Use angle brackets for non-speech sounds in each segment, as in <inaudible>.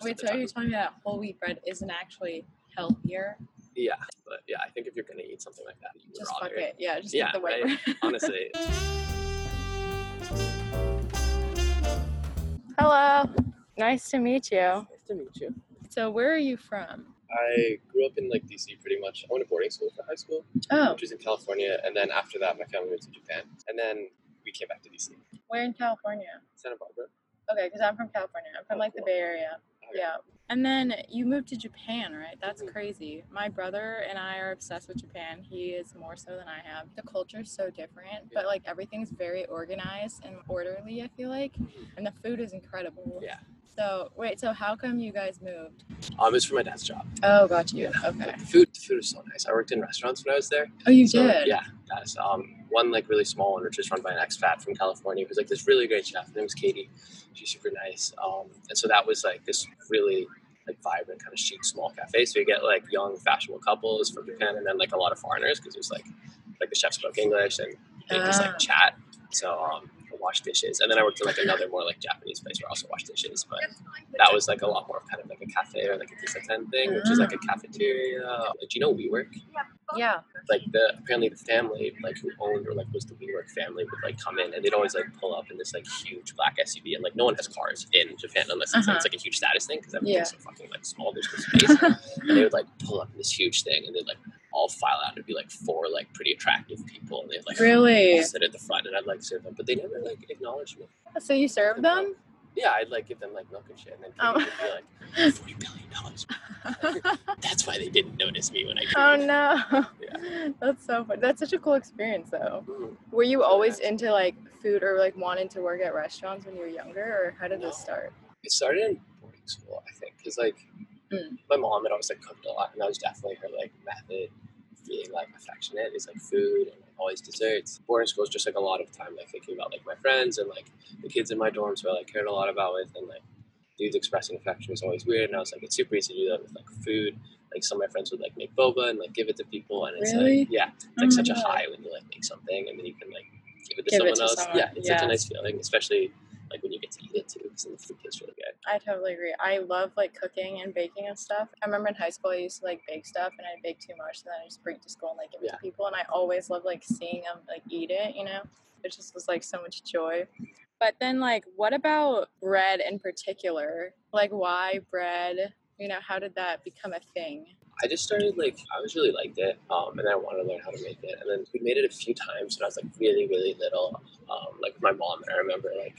most Wait, of the so are you telling me that whole wheat bread isn't actually healthier? Yeah, but yeah, I think if you're gonna eat something like that, you Just fuck rather. it. Yeah, just Yeah, get the white I- bread. Honestly, <laughs> Hello. Nice to meet you. nice to meet you. So where are you from? I grew up in like DC pretty much. I went to boarding school for high school, Oh, which was in California, and then after that, my family moved to Japan, and then we came back to DC, where in California? Santa Barbara. Okay, because I'm from California. I'm from Oh, like the. Bay Area. Yeah. And then you moved to Japan, right? That's Mhm. crazy. My brother and I are obsessed with Japan. He is more so than I have. The culture is so different, but like everything's very organized and orderly, I feel like. And the food is incredible. Yeah. So, wait, so how come you guys moved? Um, it was for my dad's job. Oh, got you. Yeah. Okay. The food, the food is so nice. I worked in restaurants when I was there. Oh, you So, did? Yeah, that's um one like really small one, which is run by an expat from California, who's like this really great chef. Her name was Katie. She's super nice. Um, and so that was like this really like vibrant kind of chic small cafe. So you get like young fashionable couples from Japan, and then like a lot of foreigners because it was like like the chef spoke English and they just Ah. like chat. So um, I washed dishes, and then I worked in like another more like Japanese place where I also washed dishes, but that was like a lot more of kind of like a cafe or like a kissaten thing, which is like a cafeteria. Do you know WeWork? Yeah. Like the apparently the family like who owned or like was the WeWork family would like come in and they'd always like pull up in this like huge black SUV and like no one has cars in Japan unless it's, Uh-huh. it's like a huge status thing because Yeah. everything's so fucking like small there's no space <laughs> and they would like pull up in this huge thing and they'd like all file out and it'd be like four like pretty attractive people and they'd like Really? sit at the front and I'd like serve them but they never like acknowledged me So you served them? Yeah I'd like give them like milk and shit and then Oh. Would be like forty billion dollars <laughs> that's why they didn't notice me when I Came. oh no. Yeah. <laughs> That's so fun. That's such a cool experience though. Mm. Were you always nice. into like food or like wanting to work at restaurants when you were younger or how did this start? It started in boarding school, I think, because like Mm. my mom had always like cooked a lot, and that was definitely her like method being like affectionate is like food and like always desserts. Boarding school is just like a lot of time like thinking about like my friends and like the kids in my dorms who I like cared a lot about with, and like dudes expressing affection was always weird, and I was like it's super easy to do that with like food. Like some of my friends would like make boba and like give it to people, and it's Really? like yeah, it's Oh like my such a high when you like make something and then you can like give it to Give it someone to else. someone, Yeah, it's such a nice feeling, especially like when you get to eat it too, because the food tastes really good. I totally agree. I love like cooking and baking and stuff. I remember in high school I used to like bake stuff and I'd bake too much, so then I just bring it to school and like give it Yeah. to people. And I always loved like seeing them like eat it. You know, it just was like so much joy. But then like, what about bread in particular? Like, why bread? You know, how did that become a thing? I just started like I always really liked it, um, and I wanted to learn how to make it. And then we made it a few times when I was like really, really little, um, like with my mom. And I remember like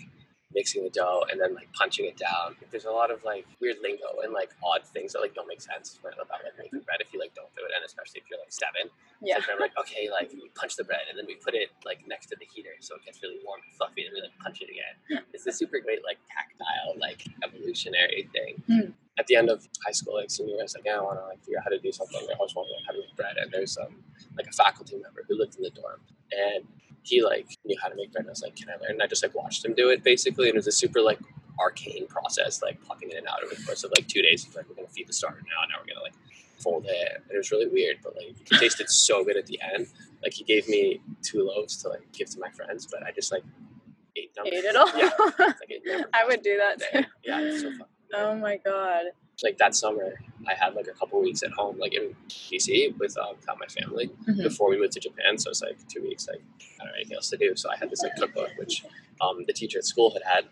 mixing the dough and then like punching it down. There's a lot of like weird lingo and like odd things that like don't make sense when- about like making bread if you like don't do it, and especially if you're like seven. Yeah. So I'm like, okay, like we punch the bread and then we put it like next to the heater so it gets really warm and fluffy, and we like punch it again. It's a super great like tactile like evolutionary thing. Hmm. At the end of high school, like senior year, I was like, yeah, I want to like figure out how to do something. I always wanted to learn how to make bread, and there's um like a faculty member who lived in the dorm, and he like knew how to make bread. And I was like, can I learn? And I just like watched him do it basically, and it was a super like arcane process, like plucking it in and out over the course of like two days. He's like, we're gonna feed the starter now, and now we're gonna like fold it. And it was really weird, but like it tasted so good at the end. Like he gave me two loaves to like give to my friends, but I just like ate them. Ate it all. <laughs> Yeah. Like it <laughs> I would do that day. too. Yeah, it's so fun. Oh my god. Like that summer, I had like a couple weeks at home, like in DC with um, my family Mhm. before we moved to Japan. So it's like two weeks, like I don't have anything else to do. So I had this like cookbook, which um, the teacher at school had had.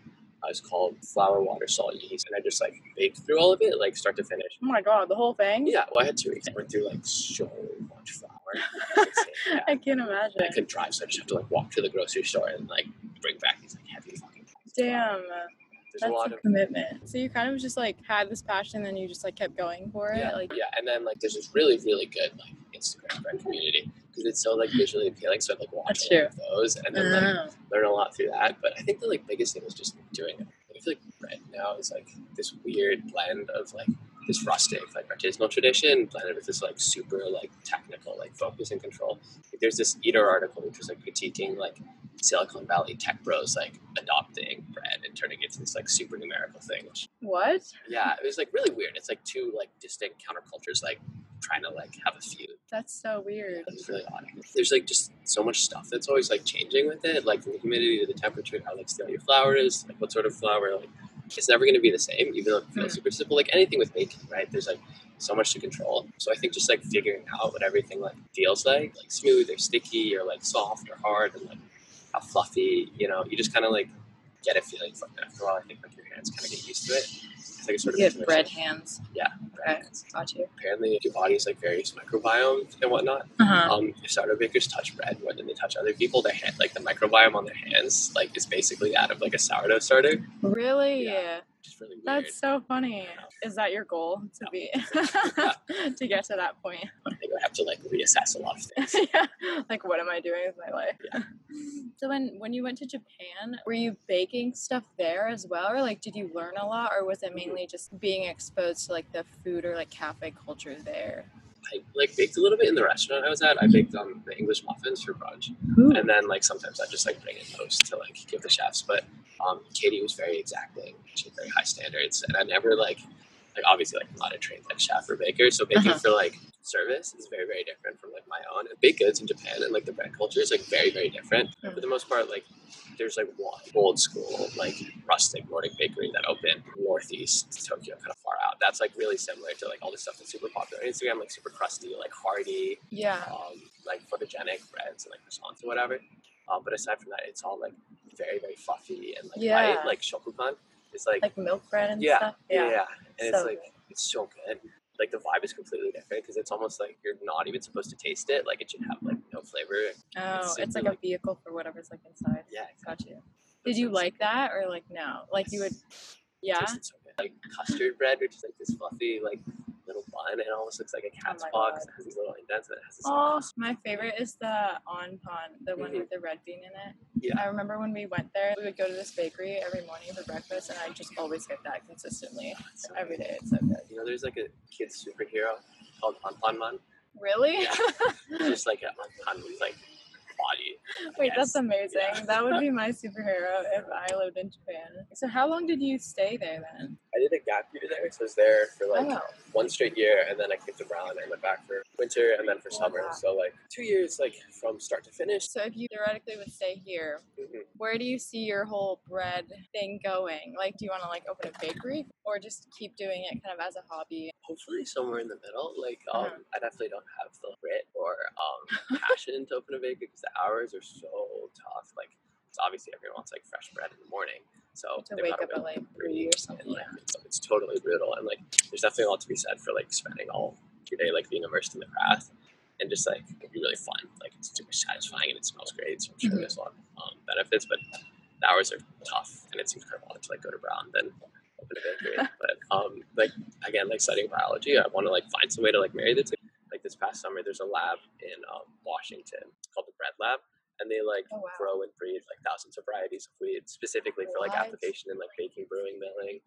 Uh, it's called flour, water, salt, yeast, and I just like baked through all of it, like start to finish. Oh my god, the whole thing? Yeah, well, I had two weeks. I went through like so much flour. <laughs> Yeah. I can't imagine. I couldn't drive, so I just have to like walk to the grocery store and like bring back these like heavy fucking. Damn. There's That's a lot a of commitment. So you kind of just like had this passion, then you just like kept going for it. yeah, Like, yeah, and then like there's this really really good like Instagram bread community because it's so like visually appealing. So I like watch a lot of those and then like oh, learn a lot through that. But I think the like biggest thing is just doing it. I feel like bread now is like this weird blend of like this rustic like artisanal tradition blended with this like super like technical like focus and control. Like, there's this Eater article which was like critiquing like Silicon Valley tech bros like adopting bread and turning it into this like super numerical thing. Which what? yeah, it was like really weird. It's like two like distinct countercultures like trying to like have a feud. That's so weird. It's really odd. There's like just so much stuff that's always like changing with it, like from the humidity to the temperature, how like stale your flour is, like what sort of flour, like it's never going to be the same, even though it feels Mm. super simple. Like anything with baking, right? There's like so much to control. So I think just like figuring out what everything like feels like, like smooth or sticky or like soft or hard and like how fluffy, you know, you just kind of like get a feeling from it. After a while, I think like your hands kind of get used to it. It's like a sort of You have bread hands. Yeah, Okay, bread hands. got you. Apparently, your body's like various microbiomes and whatnot. Uh-huh. Um, if sourdough bakers touch bread more than they touch other people, their hand, like the microbiome on their hands, like is basically that of like a sourdough starter, Really? Yeah. which really weird. That's so funny. Is that your goal to No. be <laughs> <laughs> to get to that point? I think I have to like reassess a lot of things. <laughs> yeah. Like what am I doing with my life? Yeah. So when when you went to Japan, were you baking stuff there as well or like did you learn a lot or was it mainly just being exposed to like the food or like cafe culture there? I like baked a little bit in the restaurant I was at. I baked um, the English muffins for brunch, and then like sometimes I just like bring in toast to like give the chefs. But um, Katie was very exacting. She had very high standards, and I never like like obviously like I'm not a trained like chef or baker, so baking Uh-huh. for like service is very very different from like my own. And baked goods in Japan and like the bread culture is like very very different. Mm. For the most part, like there's like one old school like rustic Nordic bakery that opened northeast Tokyo, kind of far out. That's like really similar to like all the stuff that's super popular on Instagram, like super crusty, like hearty, Yeah. um, like photogenic breads and like croissants or whatever. Um, but aside from that, it's all like very very fluffy and like Yeah. light, like shokupan. It's like, Like milk bread and yeah, stuff. yeah, yeah, and So it's like it's so good. Like the vibe is completely different because it's almost like you're not even supposed to taste it. Like it should have like no flavor. Oh, It's it's, super, like a vehicle for whatever's like inside. Yeah, Got you. Did you like that or like no? Like you would yeah? so good. Like custard bread, which is like this fluffy like little bun. It almost looks like a cat's my paw God. 'cause it has these little indents and it has this. Oh, my favorite is the anpan, the one Mhm. with the red bean in it. Yeah. I remember when we went there, we would go to this bakery every morning for breakfast, and I just always get that consistently it's so every day. It's so good. You know, there's like a kid superhero called Anpanman. Really? Yeah. <laughs> Just like a Anpan with like body. Wait, that's amazing. Yeah. That would be my <laughs> superhero if I lived in Japan. So, how long did you stay there then? I did a gap year there, so I was there for like Oh. one straight year, and then I came to Brown and I went back for winter and then for summer. Wow. So like two years, like from start to finish. So, if you theoretically would stay here, Mhm. where do you see your whole bread thing going? Like, do you want to like open a bakery or just keep doing it kind of as a hobby? Hopefully somewhere in the middle. Like um, Uh-huh. I definitely don't have the grit or um, passion to open a bakery because the hours are so tough. Like it's obviously everyone wants like fresh bread in the morning, so To wake up at like three or something. like it's, it's totally brutal and like there's definitely a lot to be said for like spending all your day like being immersed in the craft and just like it'd be really fun like it's super satisfying and it smells great so i'm sure Mhm. there's a lot of um, benefits but the hours are tough and it seems kind of odd to like go to brown then open a bakery <laughs> but um like again like studying biology i want to like find some way to like marry the two past summer there's a lab in um, washington called the bread lab and they like Oh, wow. grow and breed like thousands of varieties of wheat specifically for like application in like baking, brewing, milling.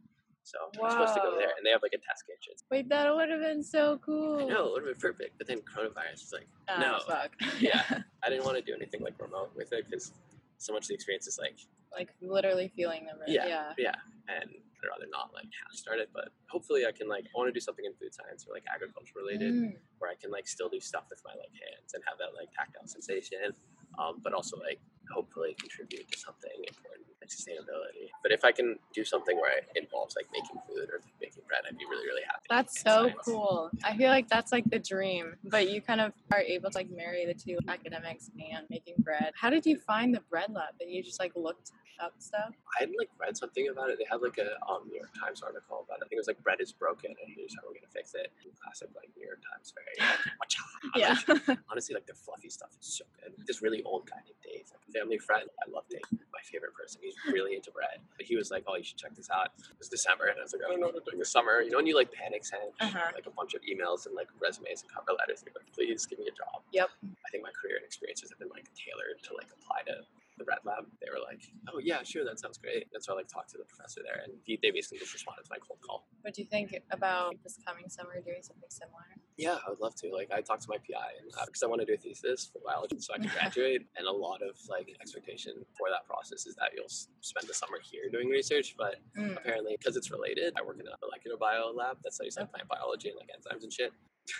So I'm supposed to go there, and they have like a test kitchen. Wait, that would have been so cool. No, it would have been perfect, but then coronavirus is like, Oh, no, fuck. Yeah. <laughs> I didn't want to do anything like remote with it because so much of the experience is like, like literally feeling the bread. Yeah. Yeah. yeah, and I'd rather not like half start it, but hopefully I can like I want to do something in food science or like agriculture related Mm. where I can like still do stuff with my like hands and have that like tactile sensation, um, but also like hopefully contribute to something important sustainability. But if I can do something where it involves like making food or like, making bread, I'd be really really happy. That's so science. cool. I feel like that's like the dream, but you kind of are able to like marry the two academics and making bread. How did you find the bread lab? That you just like looked up stuff? I had like read something about it. They had like a um, New York Times article about it. I think it was like bread is broken and here's how we're gonna fix it. Classic like New York Times very like, <gasps> Yeah. Like, <laughs> honestly, like the fluffy stuff is so good. This really old guy named Dave, like family friend. I love Dave, my favorite person. He's really into bread. But he was like, "Oh, you should check this out." It was December, and I was like, "I don't know what I'm doing this summer." You know, when you like panic send Uh-huh. like a bunch of emails and like resumes and cover letters, and you're like, "Please give me a job." Yep. I think my career and experiences have been like tailored to like apply to the Bread Lab. They were like, "Oh yeah, sure, that sounds great." And so I like talked to the professor there, and he, they basically just responded to my cold call. What do you think about this coming summer doing something similar? Yeah, I would love to. Like, I talked to my PI, and because I want to do a thesis for biology, so I can <laughs> graduate. and a lot of like expectation for that process is that you'll s- spend the summer here doing research. But Mm. apparently, because it's related, I work in a molecular bio lab that studies like plant biology and like enzymes and shit. <laughs>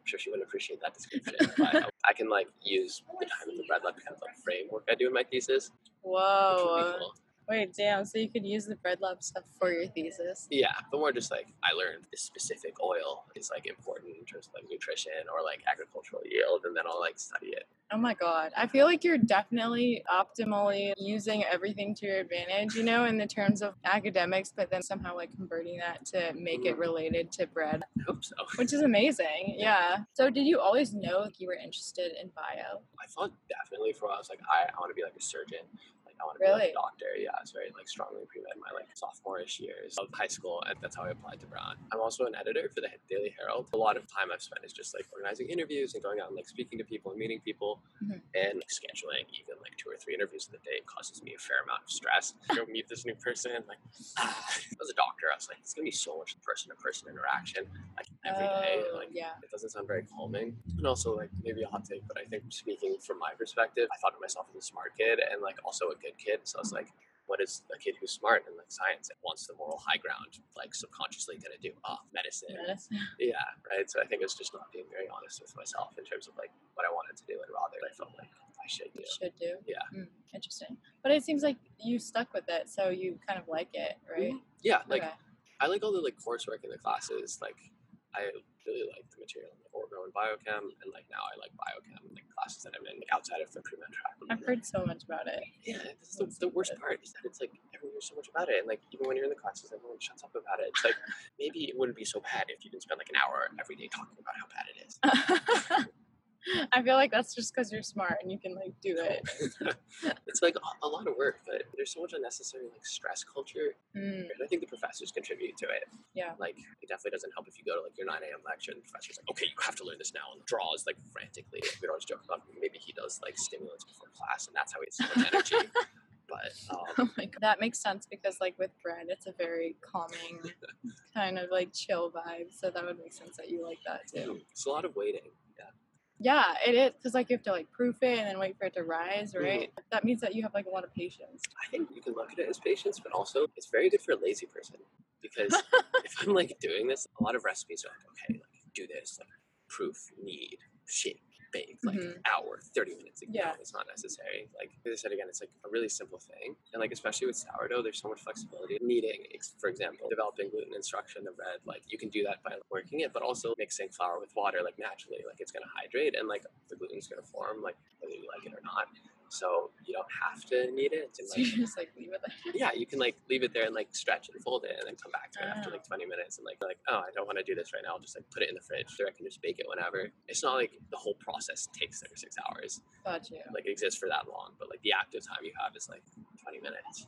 I'm sure she wouldn't appreciate that description, but I, I can like use the time in the Bread Lab to kind of like frame work I do in my thesis, which would be Whoa. cool. Wait, damn. So you could use the bread lab stuff for your thesis? Yeah, but more just like I learned this specific oil is like important in terms of like nutrition or like agricultural yield, and then I'll like study it. Oh my god. I feel like you're definitely optimally using everything to your advantage, you know, in the terms of academics, but then somehow like converting that to make it mm. related to bread, I hope so. <laughs> which is amazing. Yeah. So did you always know you were interested in bio? I thought definitely for a while, I was like, I, I want to be like a surgeon. I want to be like a doctor. Yeah, I was very like strongly pre med my like sophomore-ish years of high school, and that's how I applied to Brown. I'm also an editor for the Daily Herald. A lot of time I've spent is just like organizing interviews and going out and like speaking to people and meeting people, Mhm. and like, scheduling even like two or three interviews in the day causes me a fair amount of stress. Go meet this new person, like as a doctor, I was like, it's gonna be so much person-to-person interaction like every day. Oh, Like yeah. it doesn't sound very calming. And also, like, maybe a hot take, but I think speaking from my perspective, I thought of myself as a smart kid and, like, also a good kid. So I was like, what is a kid who's smart in, like, science and wants the moral high ground, like, subconsciously going to do? Oh, medicine. Medicine. <laughs> Yeah, right. So I think it's just not being very honest with myself in terms of, like, what I wanted to do and rather I felt like I should do. Should do. Yeah. Mm, interesting. But it seems like you stuck with it, so you kind of like it, right? Yeah, like, okay. I like all the, like, coursework in the classes. Like, I really like the material in like, orgo and biochem, and, like, now I like biochem, in like, classes that I'm in like, outside of the pre-med track. I've heard so much about it. Yeah, this the, the worst part is that it's like everyone hears so much about it, and like even when you're in the classes, everyone shuts up about it. It's like maybe it wouldn't be so bad if you didn't spend like an hour every day talking about how bad it is. <laughs> <laughs> I feel like that's just because you're smart and you can like do it. <laughs> it's like a, lot of work, but there's so much unnecessary like stress culture, Mm, and I think the professors contribute to it. yeah. Like it definitely doesn't help if you go to like your 9 a.m. lecture and the professor's like, okay, you have to learn this now, and draws like frantically. We'd always joke about maybe he does like stimulants before class, and that's how he has so much energy. <laughs> But um, Oh my god. That makes sense because like with bread, it's a very calming kind of like chill vibe. So that would make sense that you like that too. it's a lot of waiting. Yeah. It is because like you have to like proof it and then wait for it to rise, Mm-hmm. right? That means that you have like a lot of patience. I think you can look at it as patience, but also it's very good for a lazy person because <laughs> if I'm like doing this, a lot of recipes are like, okay, like do this, like proof, knead, shape, bake, like Mhm. hour, 30 minutes. Like, Yeah. No, it's not necessary. Like as I said again, it's like a really simple thing. And like especially with sourdough, there's so much flexibility. Kneading, for example, developing gluten instruction of bread, like you can do that by working it, but also mixing flour with water, like naturally, like it's gonna hydrate and like the gluten's gonna form, like whether you like it or not. So you don't have to knead it. And So you just like leave it there. yeah, you can like leave it there and like stretch and fold it and then come back to it after Ah. like 20 minutes and like like oh I don't want to do this right now. I'll just like put it in the fridge so I can just bake it whenever. It's not like the whole process takes like six hours. Got you. Like it exists for that long, but like the active time you have is like 20 minutes.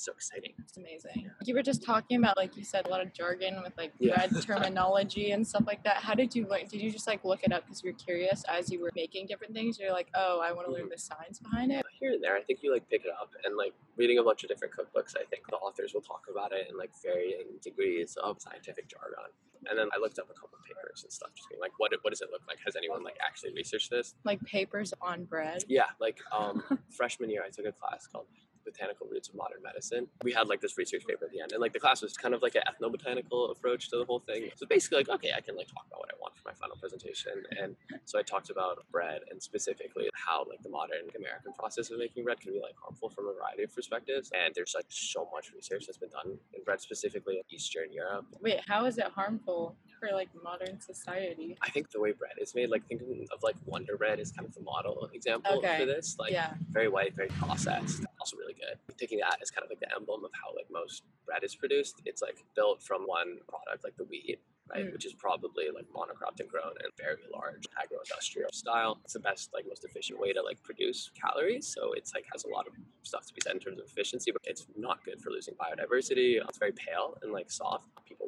It's so exciting. It's amazing. You were just talking about, like you said, a lot of jargon with like Yeah. bread <laughs> terminology and stuff like that. How did you like? Did you just like look it up because you were curious as you were making different things? You're like, oh, I want to learn Mhm. the science behind it. Here and there, I think you like pick it up and like reading a bunch of different cookbooks. I think the authors will talk about it in like varying degrees of scientific jargon. And then I looked up a couple of papers and stuff, just being like, what what does it look like? Has anyone like actually researched this? Like papers on bread. Yeah, like um, <laughs> freshman year, I took a class called Botanical Roots of Modern Medicine. We had like this research paper at the end, and like the class was kind of like an ethnobotanical approach to the whole thing. So basically, like, okay, I can like talk about what I want for my final presentation, and so I talked about bread and specifically how like the modern American process of making bread can be like harmful from a variety of perspectives. And there's like so much research that's been done in bread, specifically in Eastern Europe. Wait, how is it harmful for like modern society? I think the way bread is made, like thinking of like Wonder Bread is kind of the model example Okay. for this. Like yeah. very white, very processed, also really good. Taking that as kind of like the emblem of how like most bread is produced, it's like built from one product, like the wheat, right, Mm. which is probably like monocropped and grown in very large agro-industrial style. It's the best, like most efficient way to like produce calories. So it's like has a lot of stuff to be said in terms of efficiency, but it's not good for losing biodiversity. It's very pale and like soft. People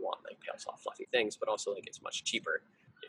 want off fluffy things, but also like it's much cheaper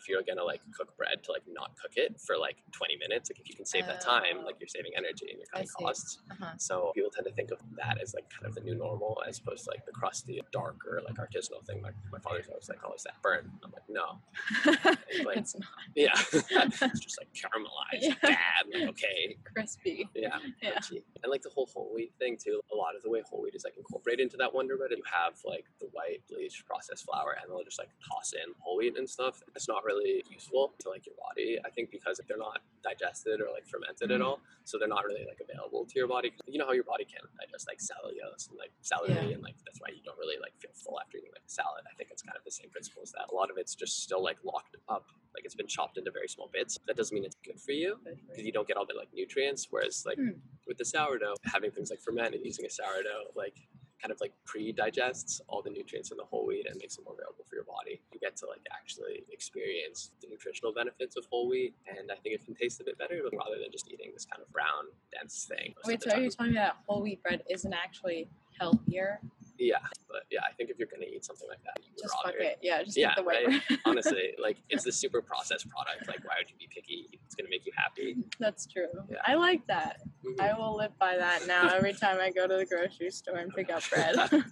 if you're gonna like cook bread to like not cook it for like 20 minutes like if you can save that time Oh. like you're saving energy and you're cutting costs Uh-huh. so people tend to think of that as like kind of the new normal as opposed to like the crusty darker like artisanal thing like my father's always like oh is that burnt i'm like no <laughs> like- it's not yeah it's <laughs> <laughs> just like caramelized Yeah. bad like okay crispy. yeah, Yeah. and like the whole whole wheat thing too. A lot of the way whole wheat is like incorporated into that Wonder Bread. You have like the white bleached processed flour, and they'll just like toss in whole wheat and stuff. It's not really really useful to like your body. I think because they're not digested or like fermented at Mhm. all, so they're not really like available to your body. You know how your body can't digest like cellulose and like celery, Yeah. and like that's why you don't really like feel full after eating like a salad. I think it's kind of the same principle as that. A lot of it's just still like locked up, like it's been chopped into very small bits. That doesn't mean it's good for you because you don't get all the like nutrients. Whereas like Hmm. with the sourdough, having things like ferment and using a sourdough like kind of like pre-digests all the nutrients in the whole wheat and makes it more available for your body. You get to like actually experience the nutritional benefits of whole wheat, and I think it can taste a bit better rather than just eating this kind of brown, dense thing. Wait, so are you telling me that whole wheat bread isn't actually healthier? Yeah, but yeah, I think if you're gonna eat something like that, you Just fuck it. Yeah, just Yeah, the white bread. <laughs> Honestly, like it's the super processed product. Like, why would you be picky? It's gonna make you happy. That's true. Yeah. I like that. Mhm. I will live by that now every time I go to the grocery store and pick up <laughs> bread. <laughs>